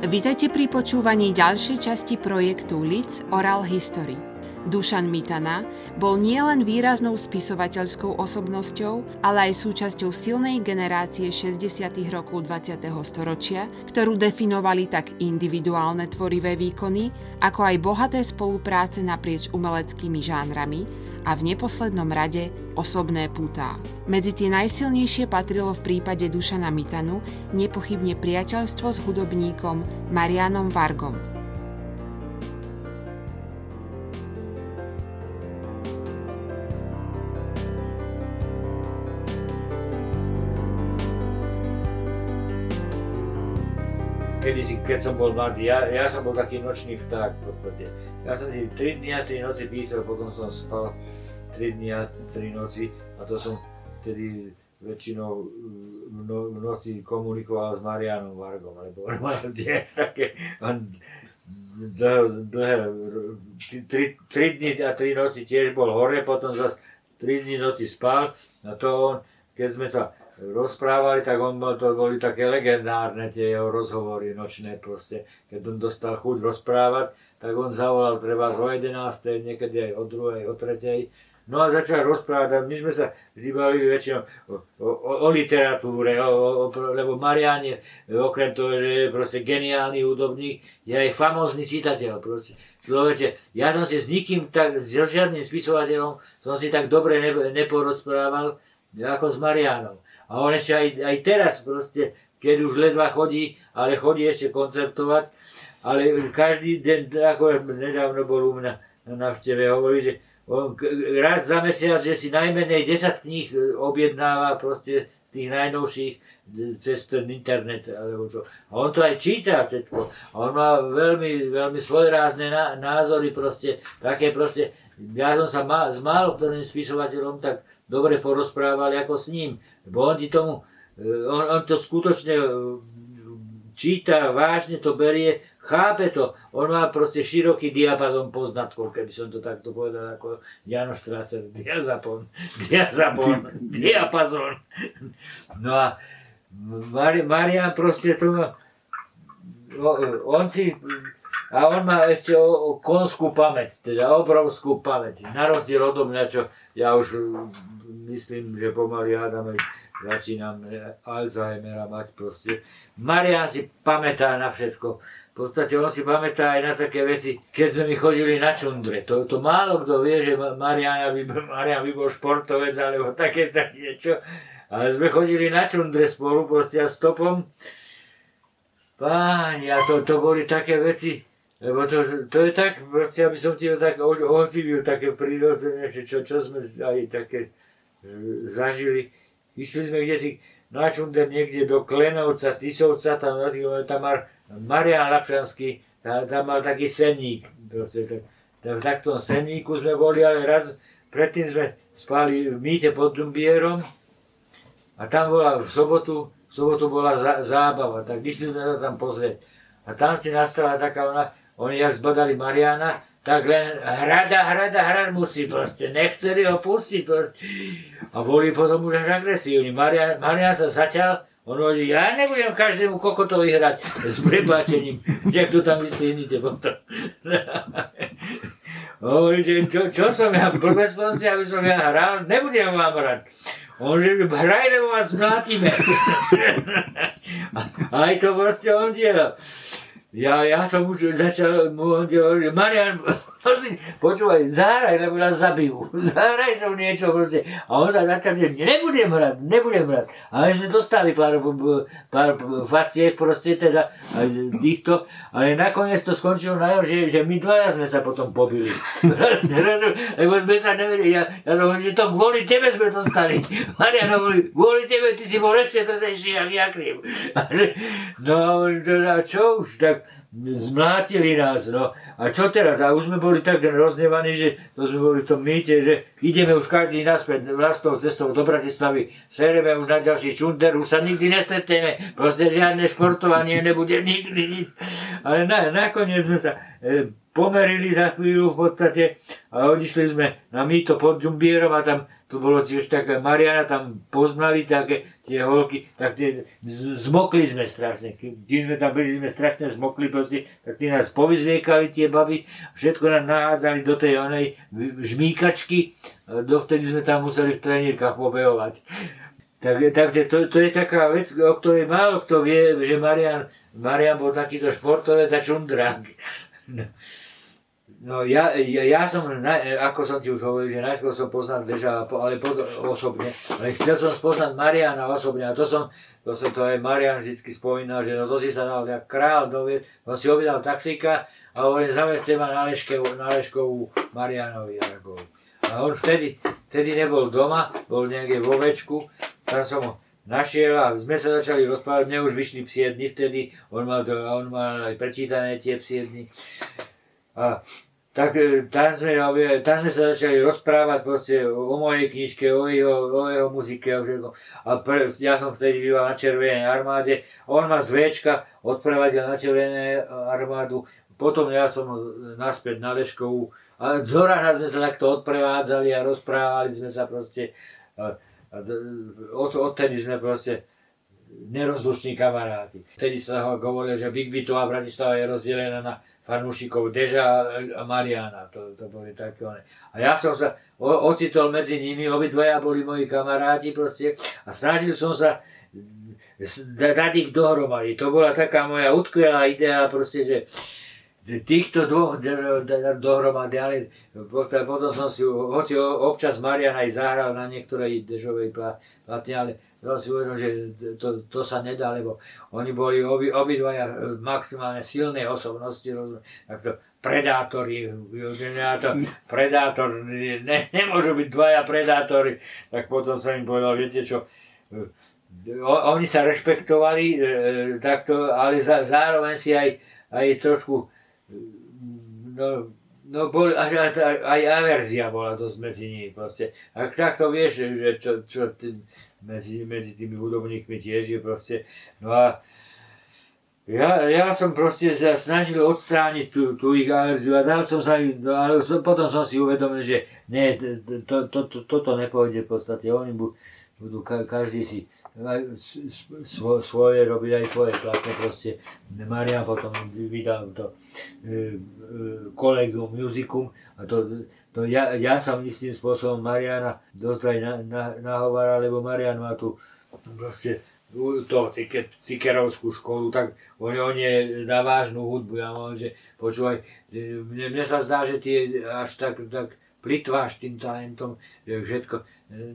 Vítajte pri počúvaní ďalšej časti projektu LIC Oral History. Dušan Mitana bol nielen výraznou spisovateľskou osobnosťou, ale aj súčasťou silnej generácie 60. rokov 20. storočia, ktorú definovali tak individuálne tvorivé výkony, ako aj bohaté spolupráce naprieč umeleckými žánrami, a v neposlednom rade osobné pútá. Medzi tie najsilnejšie patrilo v prípade Dušana Mitanu nepochybne priateľstvo s hudobníkom Marianom Vargom. Kedy keď som bol mladý, ja, ja som bol taký nočný vták v podstate. Ja som si 3 dní a 3 noci písal, potom som spal 3 dní a 3 noci a to som vtedy väčšinou v noci komunikoval s Marianom Vargom, lebo on mal tiež také, on dlhé, dlhé 3, 3 dní a 3 noci tiež bol hore, potom zase 3 dní noci spal a to on, keď sme sa rozprávali, tak on to boli také legendárne tie jeho rozhovory nočné proste. Keď on dostal chuť rozprávať, tak on zavolal treba o 11. niekedy aj o 2. o 3. No a začal rozprávať, a my sme sa vždy bavili väčšinou o, o, o literatúre, o, o, lebo Marian je, okrem toho, že je proste geniálny hudobník, je aj famózny čitateľ. Proste. Človeče, ja som si s nikým tak, s žiadnym spisovateľom, som si tak dobre ne, neporozprával, ako s Marianom. A on ešte aj, aj teraz proste, keď už ledva chodí, ale chodí ešte koncertovať, ale každý deň, ako nedávno bol u mňa na návšteve, hovorí, že raz za mesiac, že si najmenej 10 kníh e, objednáva proste tých najnovších cez ten internet alebo čo. A on to aj číta všetko. A on má veľmi, veľmi svojrázne názory proste, také proste, ja som sa má, s málo ktorým spisovateľom tak dobre porozprávali ako s ním. Lebo on ti tomu, e, on, on to skutočne e, číta, vážne to berie, chápe to. On má proste široký diapazon poznatkov, keby som to takto povedal ako Jano Strasser. Diazapon, diazapon, diapazon. No a Mari, Marian proste to má, on si, a on má ešte o, o konskú pamäť, teda obrovskú pamäť. Na rozdiel odo mňa, čo ja už myslím, že pomaly Adame začínam Alzheimera mať proste. Marian si pamätá na všetko. V podstate on si pamätá aj na také veci, keď sme my chodili na čundre. To, to málo kto vie, že Marian by, Marian by bol športovec alebo také, také niečo. Ale sme chodili na čundre spolu proste a stopom. Páni, a to, to boli také veci, lebo to, to je tak, proste, aby som ti to tak oživil, také prírodzené, že čo, čo sme aj také zažili. Išli sme kde si na Čunder niekde do Klenovca, Tisovca, tam, tam mal Marian Lapšanský, tam, tam mal taký senník. Proste, tak, tak, v taktom senníku sme boli, ale raz predtým sme spali v mýte pod Dumbierom a tam bola v sobotu, v sobotu bola zá, zábava, tak išli sme sa tam pozrieť. A tam ti nastala taká ona, oni jak zbadali Mariana, tak len hrada, hrada, hrad musí proste, nechceli ho pustiť proste. A boli potom už až agresívni. Marian, Marian sa začal, on hovorí, ja nebudem každému kokotovi hrať s prepáčením, že to tam vystrihnite potom. Hovorí, že čo, čo som ja, blbec proste, aby som ja hral, nebudem vám hrať. On že hraj, lebo vás mlátime. Aj to proste on dielal. Ja, ja, så måste jag sätta mig och göra det. Men Marian, počúvaj, zahraj, lebo nás zabijú. Zahraj to niečo proste. A on sa začal, že nebudem hrať, nebudem hrať. A my sme dostali pár, pár faciek proste teda, týchto, ale nakoniec to skončilo na že, že my dvaja sme sa potom pobili. lebo sme sa nevedeli, ja, ja som hovoril, že to kvôli tebe sme dostali. Marian hovorí, kvôli tebe, ty si bol ešte drzejší, jak ja krým. No, a čo už, tak zmlátili nás, no. A čo teraz? A už sme boli tak roznevaní, že to sme boli v tom mýte, že ideme už každý naspäť vlastnou cestou do Bratislavy, sereme už na ďalší čunder, už sa nikdy nestretneme, proste žiadne športovanie nebude nikdy nič. Ale na, nakoniec sme sa, e, pomerili za chvíľu v podstate a odišli sme na mýto pod Džumbierom a tam to bolo tiež také, Mariana tam poznali také tie holky, tak tie, zmokli sme strašne, keď sme tam byli, sme strašne zmokli proste, tak tie nás povyzliekali tie baby, všetko nám nahádzali do tej onej žmýkačky, dovtedy sme tam museli v trenírkach pobehovať. Tak, takže to, to je taká vec, o ktorej málo kto vie, že Marian, Marian bol takýto športovec a čundrák. No. No ja, ja, ja som, na, ako som ti už hovoril, že najskôr som poznal Deža, ale pod, osobne, ale chcel som spoznať Mariana osobne a to som, to som to aj Marian vždy spomínal, že no to si sa dal jak král dovied, on si objednal taxíka a hovorím, zaveste ma na, Leške, na Leškovú Marianovi. A on vtedy, vtedy nebol doma, bol niekde vo večku, tam som ho našiel a sme sa začali rozprávať, mne už vyšli psie dny vtedy, on mal, to, on mal aj prečítané tie psie dny. A tak e, tam sme, tam sme sa začali rozprávať proste o mojej knižke, o jeho, o jeho muzike a všetko. A pre, ja som vtedy býval na Červenej armáde, on ma z Včka odprevadil na Červenej armádu, potom ja som naspäť na Leškovú. A do rána sme sa takto odprevádzali a rozprávali sme sa proste. Od, odtedy sme proste nerozluční kamaráti. Vtedy sa hovorilo, že Big Bitová Bratislava je rozdelená na fanúšikov Deža a Mariana, to, to boli také one. A ja som sa ocitol medzi nimi, obidvaja boli moji kamaráti proste a snažil som sa dať ich dohromady. To bola taká moja utkvelá idea proste, že týchto dvoch dohromady, ale potom som si, hoci občas Marian aj zahral na niektorej dežovej platne, ale som si uvedomil, že to, to sa nedá, lebo oni boli obi, obidvaja maximálne silné osobnosti, to predátori, to predátor, ne, nemôžu byť dvaja predátori, tak potom sa im povedal, viete čo, oni sa rešpektovali e, takto, ale za, zároveň si aj, aj trošku no, no bol, až, aj averzia bola dosť medzi nimi proste. Ak takto vieš, že čo, čo tým, medzi, medzi tými hudobníkmi tiež je proste, no a ja, ja som proste sa snažil odstrániť tú, tú ich averziu a dal som sa, ale potom som si uvedomil, že nie, to, to, to, toto nepôjde v podstate, oni budú, budú každý si svoje, robiť aj svoje platne proste. Marian potom vydal to e, e, kolegium musicum a to, to ja, ja som istým spôsobom Mariana dosť aj na, na, nahováral, lebo Marian má tu proste to cikerovskú školu, tak on, on je na vážnu hudbu. Ja mám, že počúvaj, mne, mne sa zdá, že ty až tak, tak plitváš tým talentom, že všetko,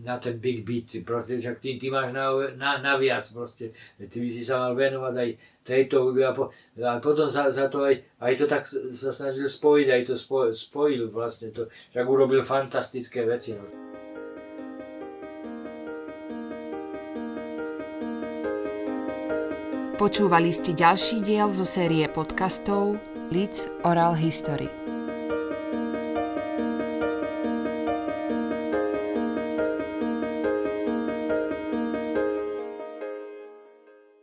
na ten big beat, proste, však ty, ty máš na, na, na ty by si sa mal venovať aj tejto hudbe a, po, a potom za, za to aj, aj to tak sa snažil spojiť, aj to spoj, spojil vlastne, to, však urobil fantastické veci. No. Počúvali ste ďalší diel zo série podcastov Leeds Oral History.